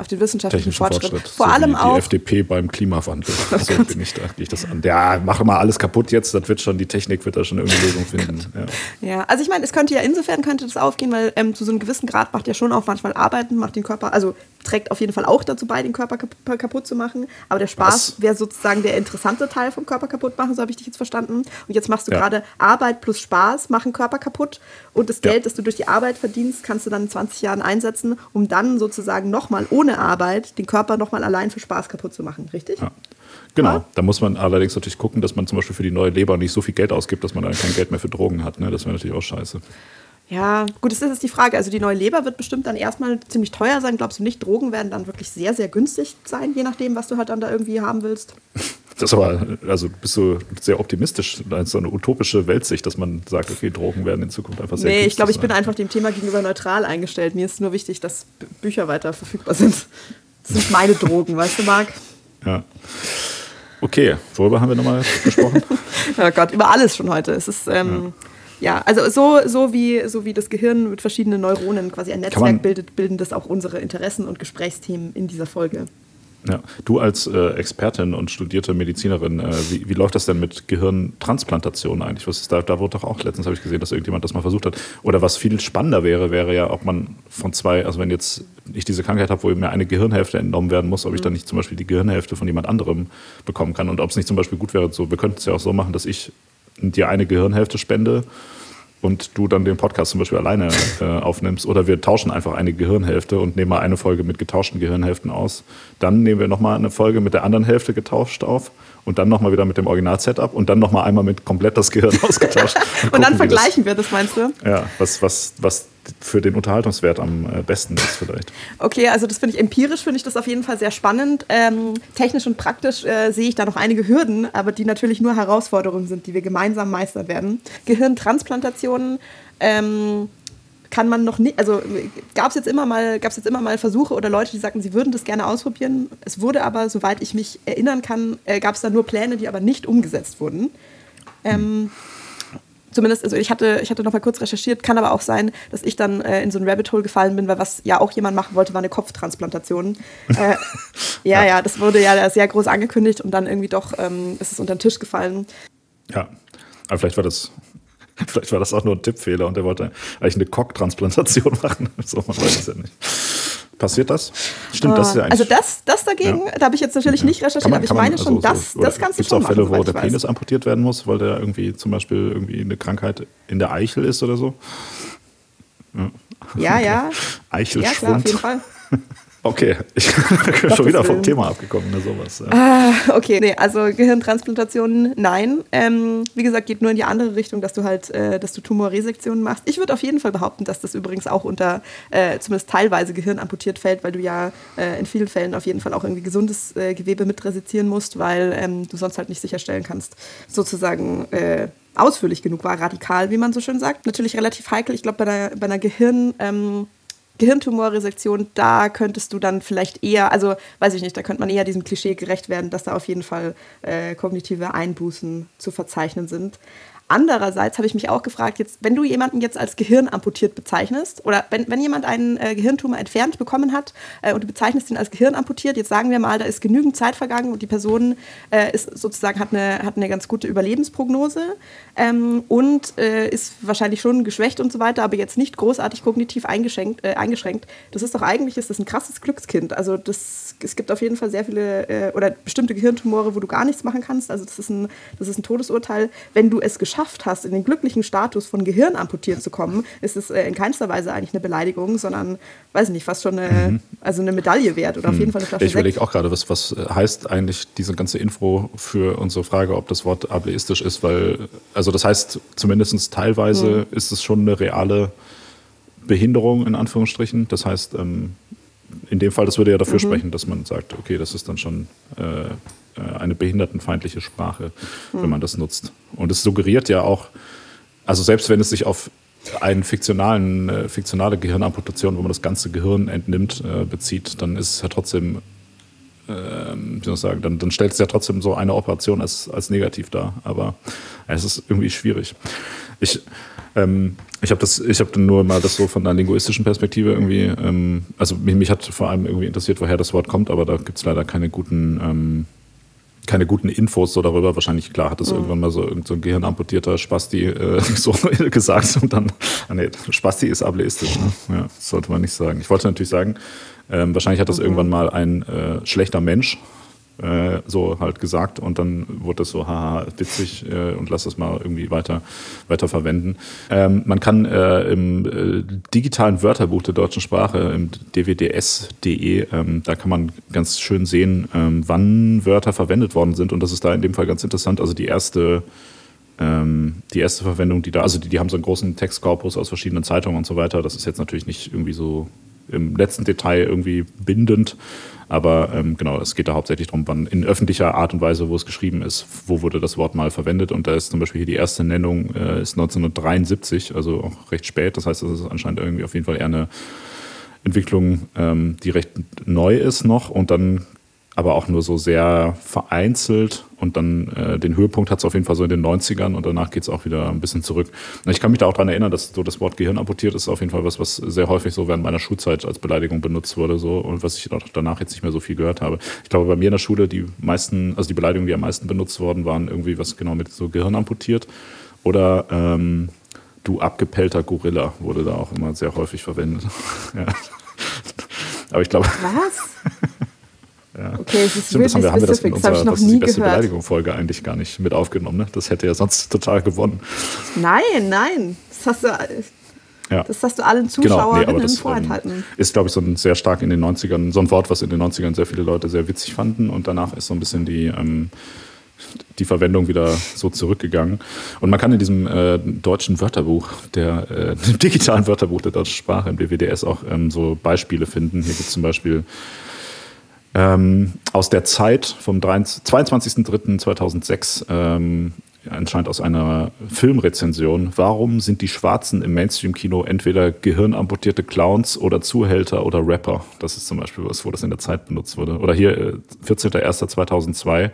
B: auf den wissenschaftlichen Fortschritt.
A: Fortschritt. Vor so allem auch. Die FDP beim Klimawandel. Oh so bin ich da, gehe ich das an. Ja, mache mal alles kaputt jetzt, das wird schon, die Technik wird da schon irgendeine Lösung finden.
B: Ja. ja. also ich meine, es könnte ja insofern könnte das aufgehen, weil ähm, zu so einem gewissen Grad macht ja schon auch manchmal Arbeiten, macht den Körper, also trägt auf jeden Fall auch dazu bei, den Körper kaputt zu machen. Aber der Spaß wäre sozusagen der interessante Teil vom Körper kaputt machen, so habe ich dich jetzt verstanden. Und jetzt machst du ja. gerade Arbeit plus Spaß machen Körper kaputt. Und das Geld, ja. das du durch die Arbeit verdienst, kannst du dann in 20 Jahren einsetzen, um dann sozusagen nochmal ohne Arbeit den Körper nochmal allein für Spaß kaputt zu machen, richtig?
A: Ja. Genau, ja. da muss man allerdings natürlich gucken, dass man zum Beispiel für die neue Leber nicht so viel Geld ausgibt, dass man dann kein Geld mehr für Drogen hat. Ne? Das wäre natürlich auch scheiße.
B: Ja, gut, das ist jetzt die Frage. Also die neue Leber wird bestimmt dann erstmal ziemlich teuer sein. Glaubst du nicht? Drogen werden dann wirklich sehr, sehr günstig sein, je nachdem, was du halt dann da irgendwie haben willst?
A: Das ist aber, also bist du sehr optimistisch, so eine utopische Weltsicht, dass man sagt, okay, Drogen werden in Zukunft einfach sehr
B: Nee, ich glaube, ich bin einfach dem Thema gegenüber neutral eingestellt. Mir ist nur wichtig, dass Bücher weiter verfügbar sind. Das sind meine Drogen, weißt du, Marc?
A: Ja. Okay, worüber haben wir nochmal gesprochen?
B: oh Gott, über alles schon heute. Es ist, ähm, ja. Ja. also so, so, wie, so wie das Gehirn mit verschiedenen Neuronen quasi ein Netzwerk bildet, bilden das auch unsere Interessen und Gesprächsthemen in dieser Folge.
A: Ja. Du als äh, Expertin und studierte Medizinerin, äh, wie, wie, läuft das denn mit Gehirntransplantation eigentlich? Was ist da, da wurde doch auch letztens habe ich gesehen, dass irgendjemand das mal versucht hat. Oder was viel spannender wäre, wäre ja, ob man von zwei, also wenn jetzt ich diese Krankheit habe, wo mir eine Gehirnhälfte entnommen werden muss, ob ich dann nicht zum Beispiel die Gehirnhälfte von jemand anderem bekommen kann und ob es nicht zum Beispiel gut wäre, so wir könnten es ja auch so machen, dass ich dir eine Gehirnhälfte spende und du dann den Podcast zum Beispiel alleine äh, aufnimmst oder wir tauschen einfach eine Gehirnhälfte und nehmen mal eine Folge mit getauschten Gehirnhälften aus. Dann nehmen wir nochmal eine Folge mit der anderen Hälfte getauscht auf und dann nochmal wieder mit dem Original-Setup und dann nochmal einmal mit komplett das Gehirn ausgetauscht.
B: Und, und dann vergleichen das, wir das, meinst du?
A: Ja, was, was, was für den Unterhaltungswert am äh, besten ist vielleicht.
B: Okay, also das finde ich empirisch, finde ich das auf jeden Fall sehr spannend. Ähm, technisch und praktisch äh, sehe ich da noch einige Hürden, aber die natürlich nur Herausforderungen sind, die wir gemeinsam meistern werden. Gehirntransplantationen ähm, kann man noch nicht, also gab es jetzt immer mal, jetzt immer mal Versuche oder Leute, die sagten, sie würden das gerne ausprobieren. Es wurde aber, soweit ich mich erinnern kann, äh, gab es da nur Pläne, die aber nicht umgesetzt wurden. Ähm, zumindest, also ich hatte, ich hatte noch mal kurz recherchiert, kann aber auch sein, dass ich dann äh, in so ein Rabbit Hole gefallen bin, weil was ja auch jemand machen wollte, war eine Kopftransplantation. äh, ja, ja, das wurde ja sehr groß angekündigt und dann irgendwie doch ähm, ist es unter den Tisch gefallen.
A: Ja, aber vielleicht war das Vielleicht war das auch nur ein Tippfehler und er wollte eigentlich eine Cocktransplantation machen. So, man weiß es ja nicht. Passiert das?
B: Stimmt, das ist ja eigentlich. Also das, das dagegen, ja. da habe ich jetzt natürlich ja. nicht recherchiert, man, aber ich meine schon, also, das, so, das kannst du schon
A: machen. Gibt es auch Fälle, wo der Penis amputiert werden muss, weil der irgendwie zum Beispiel irgendwie eine Krankheit in der Eichel ist oder so?
B: Ja, ja. ja.
A: Eichelschwund.
B: Ja, klar, auf jeden Fall.
A: Okay, ich bin schon wieder vom Thema abgekommen, ne, sowas.
B: Ja. Ah, okay, nee, also Gehirntransplantationen, nein. Ähm, wie gesagt, geht nur in die andere Richtung, dass du halt, äh, dass du Tumorresektionen machst. Ich würde auf jeden Fall behaupten, dass das übrigens auch unter äh, zumindest teilweise Gehirn amputiert fällt, weil du ja äh, in vielen Fällen auf jeden Fall auch irgendwie gesundes äh, Gewebe mit resizieren musst, weil ähm, du sonst halt nicht sicherstellen kannst, sozusagen äh, ausführlich genug war, radikal, wie man so schön sagt. Natürlich relativ heikel. Ich glaube, bei einer, bei einer Gehirn... Ähm, Gehirntumorresektion, da könntest du dann vielleicht eher, also weiß ich nicht, da könnte man eher diesem Klischee gerecht werden, dass da auf jeden Fall äh, kognitive Einbußen zu verzeichnen sind. Andererseits habe ich mich auch gefragt, jetzt, wenn du jemanden jetzt als gehirnamputiert bezeichnest oder wenn, wenn jemand einen äh, Gehirntumor entfernt bekommen hat äh, und du bezeichnest ihn als gehirnamputiert, jetzt sagen wir mal, da ist genügend Zeit vergangen und die Person äh, ist sozusagen hat eine, hat eine ganz gute Überlebensprognose ähm, und äh, ist wahrscheinlich schon geschwächt und so weiter, aber jetzt nicht großartig kognitiv eingeschränkt. Äh, eingeschränkt. Das ist doch eigentlich ist das ein krasses Glückskind. Also das, es gibt auf jeden Fall sehr viele äh, oder bestimmte Gehirntumore, wo du gar nichts machen kannst. Also das ist ein, das ist ein Todesurteil. Wenn du es geschafft hast, in den glücklichen Status von Gehirn amputiert zu kommen, ist es äh, in keinster Weise eigentlich eine Beleidigung, sondern, weiß ich nicht, fast schon eine, mhm. also eine Medaille wert oder auf jeden Fall eine Flasche
A: Ich überlege auch gerade, was, was heißt eigentlich diese ganze Info für unsere Frage, ob das Wort ableistisch ist, weil, also das heißt, zumindest teilweise mhm. ist es schon eine reale Behinderung in Anführungsstrichen. Das heißt, ähm, in dem Fall, das würde ja dafür mhm. sprechen, dass man sagt, okay, das ist dann schon äh, äh, eine behindertenfeindliche Sprache, mhm. wenn man das nutzt. Und es suggeriert ja auch, also selbst wenn es sich auf eine fiktionalen, äh, fiktionale Gehirnamputation, wo man das ganze Gehirn entnimmt, äh, bezieht, dann ist es ja trotzdem, äh, wie soll ich sagen, dann, dann stellt es ja trotzdem so eine Operation als, als negativ dar. Aber es ist irgendwie schwierig. Ich, ähm, ich habe das, ich habe nur mal das so von einer linguistischen Perspektive irgendwie, ähm, also mich, mich, hat vor allem irgendwie interessiert, woher das Wort kommt, aber da gibt es leider keine guten ähm, keine guten Infos so darüber. Wahrscheinlich, klar, hat das mhm. irgendwann mal so irgendein so gehirnamputierter Spasti äh, so gesagt und dann, ah, nee, Spasti ist ableistisch. Ne? Ja, sollte man nicht sagen. Ich wollte natürlich sagen, ähm, wahrscheinlich hat das mhm. irgendwann mal ein äh, schlechter Mensch äh, so halt gesagt und dann wurde das so, haha, witzig äh, und lass das mal irgendwie weiter, weiter verwenden. Ähm, man kann äh, im äh, digitalen Wörterbuch der deutschen Sprache, im dwds.de, ähm, da kann man ganz schön sehen, ähm, wann Wörter verwendet worden sind und das ist da in dem Fall ganz interessant. Also die erste ähm, die erste Verwendung, die da, also die, die haben so einen großen Textkorpus aus verschiedenen Zeitungen und so weiter. Das ist jetzt natürlich nicht irgendwie so im letzten Detail irgendwie bindend. Aber ähm, genau, es geht da hauptsächlich darum, wann in öffentlicher Art und Weise, wo es geschrieben ist, wo wurde das Wort mal verwendet. Und da ist zum Beispiel hier die erste Nennung äh, ist 1973, also auch recht spät. Das heißt, das ist anscheinend irgendwie auf jeden Fall eher eine Entwicklung, ähm, die recht neu ist noch. Und dann aber auch nur so sehr vereinzelt. Und dann äh, den Höhepunkt hat es auf jeden Fall so in den 90ern und danach geht es auch wieder ein bisschen zurück. Ich kann mich da auch daran erinnern, dass so das Wort Gehirn amputiert ist auf jeden Fall was, was sehr häufig so während meiner Schulzeit als Beleidigung benutzt wurde so und was ich auch danach jetzt nicht mehr so viel gehört habe. Ich glaube, bei mir in der Schule die meisten, also die Beleidigungen, die am meisten benutzt worden waren, irgendwie was genau mit so Gehirn amputiert oder ähm, du abgepellter Gorilla wurde da auch immer sehr häufig verwendet. ja. Aber ich glaube.
B: Was?
A: Ja. Okay, es ist Stimmt, das haben wir, haben wir das in unserer das ist die beste Beleidigung-Folge eigentlich gar nicht mit aufgenommen. Ne? Das hätte ja sonst total gewonnen.
B: Nein, nein. Das hast du, ja. das hast du allen Zuschauern genau, nee, das,
A: vorenthalten. Ähm, ist, glaube ich, so ein sehr stark in den 90ern, so ein Wort, was in den 90ern sehr viele Leute sehr witzig fanden. Und danach ist so ein bisschen die, ähm, die Verwendung wieder so zurückgegangen. Und man kann in diesem äh, deutschen Wörterbuch, der äh, digitalen Wörterbuch der deutschen Sprache im BWDS auch ähm, so Beispiele finden. Hier gibt es zum Beispiel ähm, aus der Zeit vom 22.03.2006, ähm, anscheinend aus einer Filmrezension. Warum sind die Schwarzen im Mainstream-Kino entweder gehirnamputierte Clowns oder Zuhälter oder Rapper? Das ist zum Beispiel was, wo das in der Zeit benutzt wurde. Oder hier, äh, 14.01.2002.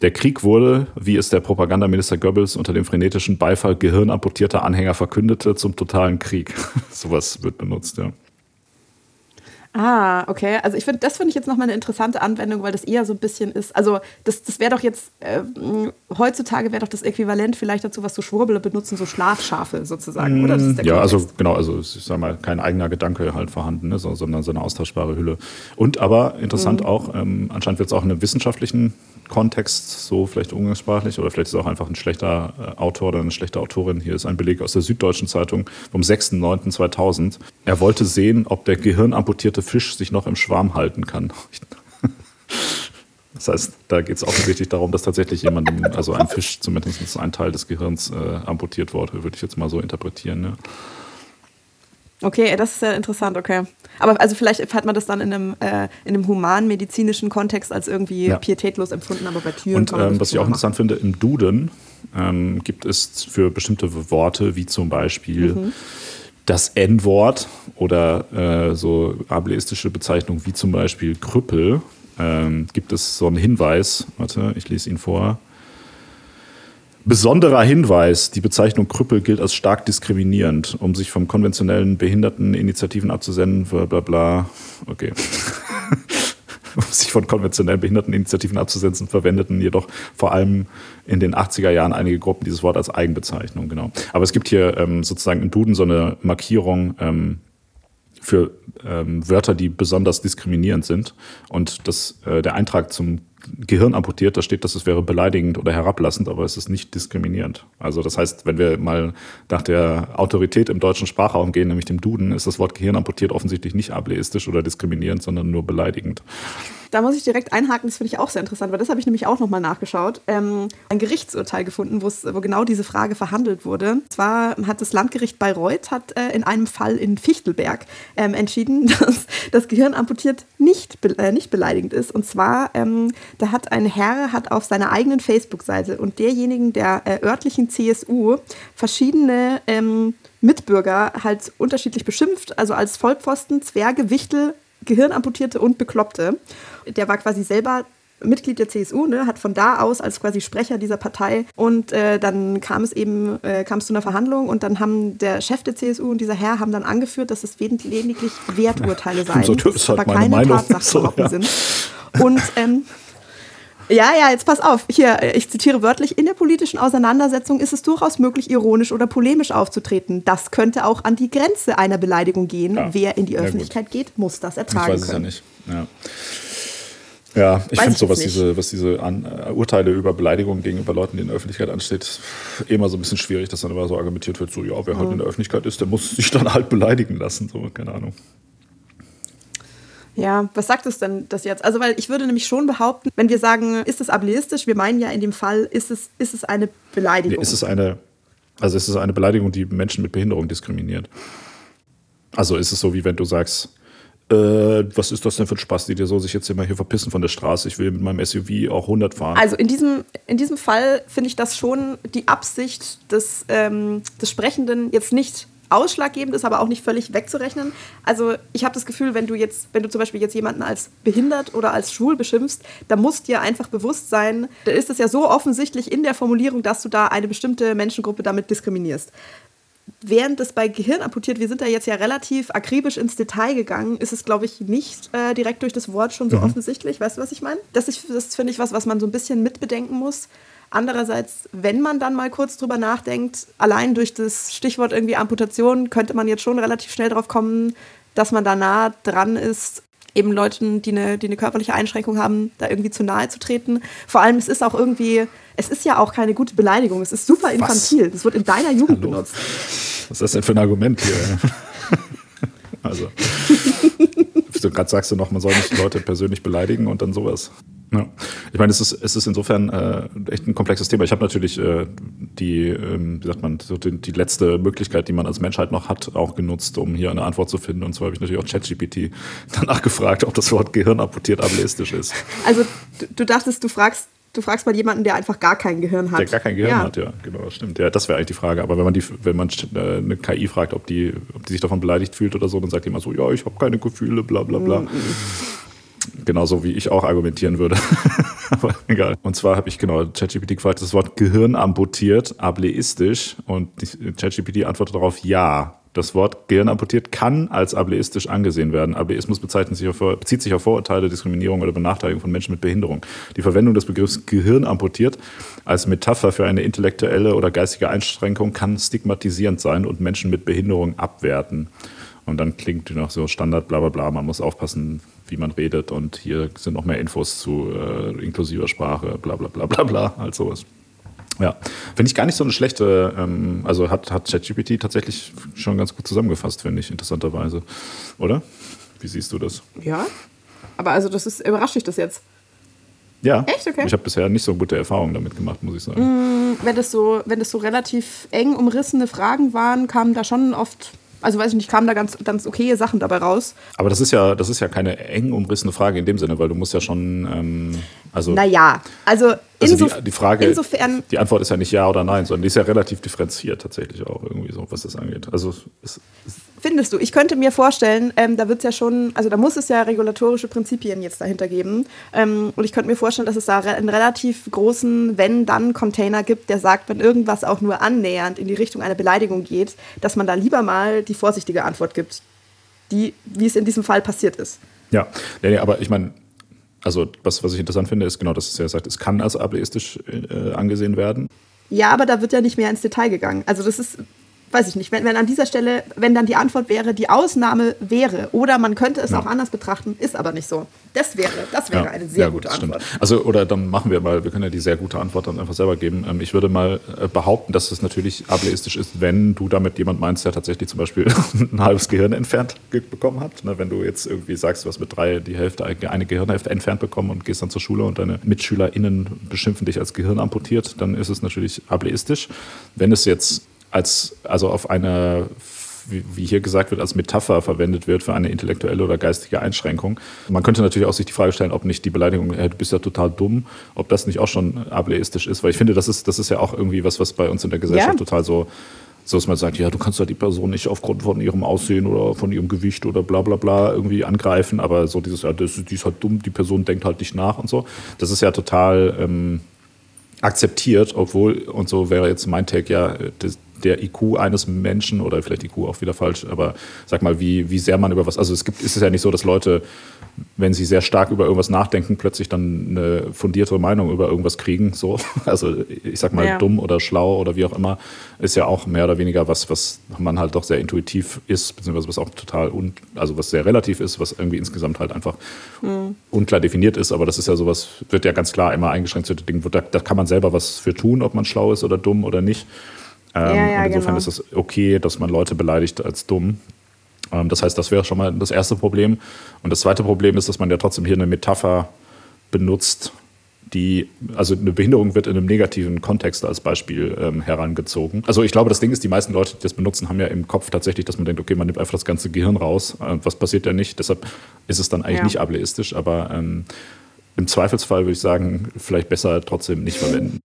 A: Der Krieg wurde, wie es der Propagandaminister Goebbels unter dem frenetischen Beifall gehirnamputierter Anhänger verkündete, zum totalen Krieg. Sowas wird benutzt, ja.
B: Ah, okay. Also ich finde, das finde ich jetzt nochmal eine interessante Anwendung, weil das eher so ein bisschen ist. Also das, das wäre doch jetzt, äh, heutzutage wäre doch das Äquivalent vielleicht dazu, was so Schwurbler benutzen, so Schlafschafe sozusagen, oder?
A: ja, also genau, also ich sag mal, kein eigener Gedanke halt vorhanden, ne, sondern so eine austauschbare Hülle. Und aber interessant mhm. auch, ähm, anscheinend wird es auch in einem wissenschaftlichen Kontext, so vielleicht umgangssprachlich, oder vielleicht ist auch einfach ein schlechter äh, Autor oder eine schlechte Autorin. Hier ist ein Beleg aus der Süddeutschen Zeitung vom 6.9.2000. Er wollte sehen, ob der gehirnamputierte Fisch sich noch im Schwarm halten kann. Das heißt, da geht es offensichtlich darum, dass tatsächlich jemandem, also ein Fisch, zumindest ein Teil des Gehirns äh, amputiert wurde, würde ich jetzt mal so interpretieren. Ne?
B: Okay, das ist ja interessant, okay. Aber also vielleicht hat man das dann in einem, äh, in einem humanmedizinischen Kontext als irgendwie ja. pietätlos empfunden, aber bei Tieren.
A: Und ähm, was ich auch interessant finde, im Duden ähm, gibt es für bestimmte Worte, wie zum Beispiel mhm. das N-Wort oder äh, so ableistische Bezeichnungen wie zum Beispiel Krüppel, ähm, gibt es so einen Hinweis, warte, ich lese ihn vor. Besonderer Hinweis, die Bezeichnung Krüppel gilt als stark diskriminierend, um sich vom konventionellen Behinderteninitiativen abzusenden, bla bla bla. Okay. um sich von konventionellen Behinderteninitiativen abzusetzen, verwendeten jedoch vor allem in den 80er Jahren einige Gruppen dieses Wort als Eigenbezeichnung, genau. Aber es gibt hier ähm, sozusagen im Duden so eine Markierung, ähm, für ähm, Wörter, die besonders diskriminierend sind. Und das, äh, der Eintrag zum Gehirn amputiert, da steht, dass es wäre beleidigend oder herablassend, aber es ist nicht diskriminierend. Also das heißt, wenn wir mal nach der Autorität im deutschen Sprachraum gehen, nämlich dem Duden, ist das Wort Gehirn amputiert offensichtlich nicht ableistisch oder diskriminierend, sondern nur beleidigend.
B: Da muss ich direkt einhaken, das finde ich auch sehr interessant, weil das habe ich nämlich auch nochmal nachgeschaut. Ähm, ein Gerichtsurteil gefunden, wo genau diese Frage verhandelt wurde. Und zwar hat das Landgericht Bayreuth hat, äh, in einem Fall in Fichtelberg ähm, entschieden, dass das Gehirn amputiert nicht, äh, nicht beleidigend ist. Und zwar, ähm, da hat ein Herr hat auf seiner eigenen Facebook-Seite und derjenigen der äh, örtlichen CSU verschiedene ähm, Mitbürger halt unterschiedlich beschimpft, also als Vollpfosten, Zwerge, Wichtel, Gehirnamputierte und Bekloppte. Der war quasi selber Mitglied der CSU, ne, hat von da aus als quasi Sprecher dieser Partei und äh, dann kam es eben äh, kam es zu einer Verhandlung und dann haben der Chef der CSU und dieser Herr haben dann angeführt, dass es lediglich Werturteile seien, so, das aber halt keine Meinung. Tatsachen so, ja. sind. Und ähm, Ja, ja, jetzt pass auf. Hier, ich zitiere wörtlich, in der politischen Auseinandersetzung ist es durchaus möglich, ironisch oder polemisch aufzutreten. Das könnte auch an die Grenze einer Beleidigung gehen. Ja. Wer in die Öffentlichkeit geht, muss das ertragen
A: ich weiß können. Es ja nicht. Ja. Ja, ich finde so, was diese, was diese An uh, Urteile über Beleidigungen gegenüber Leuten, die in der Öffentlichkeit ansteht, immer so ein bisschen schwierig, dass dann immer so argumentiert wird, so, ja, wer mhm. halt in der Öffentlichkeit ist, der muss sich dann halt beleidigen lassen, so, keine Ahnung.
B: Ja, was sagt es denn das jetzt? Also, weil ich würde nämlich schon behaupten, wenn wir sagen, ist es ableistisch, wir meinen ja in dem Fall, ist es, ist es eine Beleidigung.
A: Ist es eine, also ist es eine Beleidigung, die Menschen mit Behinderung diskriminiert. Also ist es so, wie wenn du sagst, äh, was ist das denn für ein Spaß, die dir so sich jetzt immer hier verpissen von der Straße? Ich will mit meinem SUV auch 100 fahren.
B: Also in diesem, in diesem Fall finde ich das schon die Absicht des, ähm, des Sprechenden jetzt nicht ausschlaggebend ist, aber auch nicht völlig wegzurechnen. Also ich habe das Gefühl, wenn du jetzt, wenn du zum Beispiel jetzt jemanden als behindert oder als schwul beschimpfst, da muss dir einfach bewusst sein, da ist es ja so offensichtlich in der Formulierung, dass du da eine bestimmte Menschengruppe damit diskriminierst. Während es bei Gehirn amputiert, wir sind da jetzt ja relativ akribisch ins Detail gegangen, ist es, glaube ich, nicht äh, direkt durch das Wort schon so mhm. offensichtlich. Weißt du, was ich meine? Das, das finde ich was, was man so ein bisschen mitbedenken muss. Andererseits, wenn man dann mal kurz drüber nachdenkt, allein durch das Stichwort irgendwie Amputation könnte man jetzt schon relativ schnell drauf kommen, dass man da nah dran ist, eben Leuten, die eine, die eine körperliche Einschränkung haben, da irgendwie zu nahe zu treten. Vor allem, es ist auch irgendwie, es ist ja auch keine gute Beleidigung, es ist super infantil. Was? Das wird in deiner Jugend benutzt.
A: Was ist das denn für ein Argument hier? also, du gerade sagst du noch, man soll nicht Leute persönlich beleidigen und dann sowas. Ja. Ich meine, es ist, es ist insofern äh, echt ein komplexes Thema. Ich habe natürlich äh, die, ähm, wie sagt man, so die, die, letzte Möglichkeit, die man als Menschheit noch hat, auch genutzt, um hier eine Antwort zu finden. Und zwar habe ich natürlich auch ChatGPT danach gefragt, ob das Wort Gehirn amputiert ableistisch ist.
B: Also du, du dachtest, du fragst Du fragst mal jemanden, der einfach gar kein Gehirn hat.
A: Der gar kein Gehirn ja. hat, ja, genau, das stimmt. Ja, das wäre eigentlich die Frage. Aber wenn man die, wenn man äh, eine KI fragt, ob die, ob die sich davon beleidigt fühlt oder so, dann sagt die immer so, ja, ich habe keine Gefühle, bla bla bla. Mm -mm. Genauso wie ich auch argumentieren würde. Aber egal. Und zwar habe ich genau ChatGPT gefragt, das Wort Gehirn amputiert, ableistisch. Und ChatGPT antwortet darauf ja. Das Wort Gehirn amputiert kann als ableistisch angesehen werden. Ableismus sich auf, bezieht sich auf Vorurteile, Diskriminierung oder Benachteiligung von Menschen mit Behinderung. Die Verwendung des Begriffs Gehirn amputiert als Metapher für eine intellektuelle oder geistige Einschränkung kann stigmatisierend sein und Menschen mit Behinderung abwerten. Und dann klingt noch so Standard, bla bla bla, man muss aufpassen, wie man redet und hier sind noch mehr Infos zu äh, inklusiver Sprache, bla bla bla bla bla, halt sowas. Ja, finde ich gar nicht so eine schlechte, ähm, also hat, hat ChatGPT tatsächlich schon ganz gut zusammengefasst, finde ich, interessanterweise. Oder? Wie siehst du das?
B: Ja, aber also das ist, überrascht dich das jetzt?
A: Ja. Echt? Okay. Ich habe bisher nicht so gute Erfahrungen damit gemacht, muss ich sagen.
B: Mm, wenn, das so, wenn das so relativ eng umrissene Fragen waren, kamen da schon oft also weiß ich nicht, kamen da ganz, ganz okaye Sachen dabei raus.
A: Aber das ist ja, das ist ja keine eng umrissene Frage in dem Sinne, weil du musst ja schon, ähm, also.
B: Naja, also,
A: also die, die, Frage, insofern. Die Antwort ist ja nicht ja oder nein, sondern die ist ja relativ differenziert tatsächlich auch irgendwie so, was das angeht. Also es, es
B: Findest du? Ich könnte mir vorstellen, ähm, da wird es ja schon, also da muss es ja regulatorische Prinzipien jetzt dahinter geben. Ähm, und ich könnte mir vorstellen, dass es da einen relativ großen Wenn-Dann-Container gibt, der sagt, wenn irgendwas auch nur annähernd in die Richtung einer Beleidigung geht, dass man da lieber mal die vorsichtige Antwort gibt, die, wie es in diesem Fall passiert ist.
A: Ja, nee, nee, aber ich meine, also was, was ich interessant finde, ist genau, dass es ja sagt, es kann als ableistisch äh, angesehen werden.
B: Ja, aber da wird ja nicht mehr ins Detail gegangen. Also das ist, weiß ich nicht, wenn, wenn an dieser Stelle, wenn dann die Antwort wäre, die Ausnahme wäre, oder man könnte es ja. auch anders betrachten, ist aber nicht so. Das wäre, das wäre ja. eine sehr ja, gute Antwort.
A: Stimmt. Also, oder dann machen wir mal, wir können ja die sehr gute Antwort dann einfach selber geben. Ähm, ich würde mal äh, behaupten, dass es natürlich ableistisch ist, wenn du damit jemand meinst, der tatsächlich zum Beispiel ein halbes Gehirn entfernt bekommen hat. Ne, wenn du jetzt irgendwie sagst, du hast mit drei die Hälfte, eine Gehirnhälfte entfernt bekommen und gehst dann zur Schule und deine MitschülerInnen beschimpfen dich als Gehirn amputiert, dann ist es natürlich ableistisch. Wenn es jetzt als, also auf eine, wie hier gesagt wird, als Metapher verwendet wird für eine intellektuelle oder geistige Einschränkung. Man könnte natürlich auch sich die Frage stellen, ob nicht die Beleidigung, hey, du bist ja total dumm, ob das nicht auch schon ableistisch ist, weil ich finde, das ist, das ist ja auch irgendwie was, was bei uns in der Gesellschaft ja. total so so dass man sagt, ja, du kannst ja die Person nicht aufgrund von ihrem Aussehen oder von ihrem Gewicht oder bla bla bla irgendwie angreifen, aber so dieses, ja, das, die ist halt dumm, die Person denkt halt nicht nach und so. Das ist ja total ähm, akzeptiert, obwohl, und so wäre jetzt mein Take, ja, das, der IQ eines Menschen oder vielleicht IQ auch wieder falsch, aber sag mal, wie, wie sehr man über was, also es gibt, ist es ja nicht so, dass Leute, wenn sie sehr stark über irgendwas nachdenken, plötzlich dann eine fundierte Meinung über irgendwas kriegen, so. Also ich sag mal, ja. dumm oder schlau oder wie auch immer, ist ja auch mehr oder weniger was, was man halt doch sehr intuitiv ist, beziehungsweise was auch total, un, also was sehr relativ ist, was irgendwie insgesamt halt einfach mhm. unklar definiert ist, aber das ist ja sowas, wird ja ganz klar immer eingeschränkt zu Dingen, da, da kann man selber was für tun, ob man schlau ist oder dumm oder nicht. Ähm, ja, ja, und insofern genau. ist es okay, dass man Leute beleidigt als dumm. Ähm, das heißt, das wäre schon mal das erste Problem. Und das zweite Problem ist, dass man ja trotzdem hier eine Metapher benutzt, die, also eine Behinderung wird in einem negativen Kontext als Beispiel ähm, herangezogen. Also ich glaube, das Ding ist, die meisten Leute, die das benutzen, haben ja im Kopf tatsächlich, dass man denkt, okay, man nimmt einfach das ganze Gehirn raus. Äh, was passiert ja nicht? Deshalb ist es dann eigentlich ja. nicht ableistisch, aber ähm, im Zweifelsfall würde ich sagen, vielleicht besser trotzdem nicht verwenden.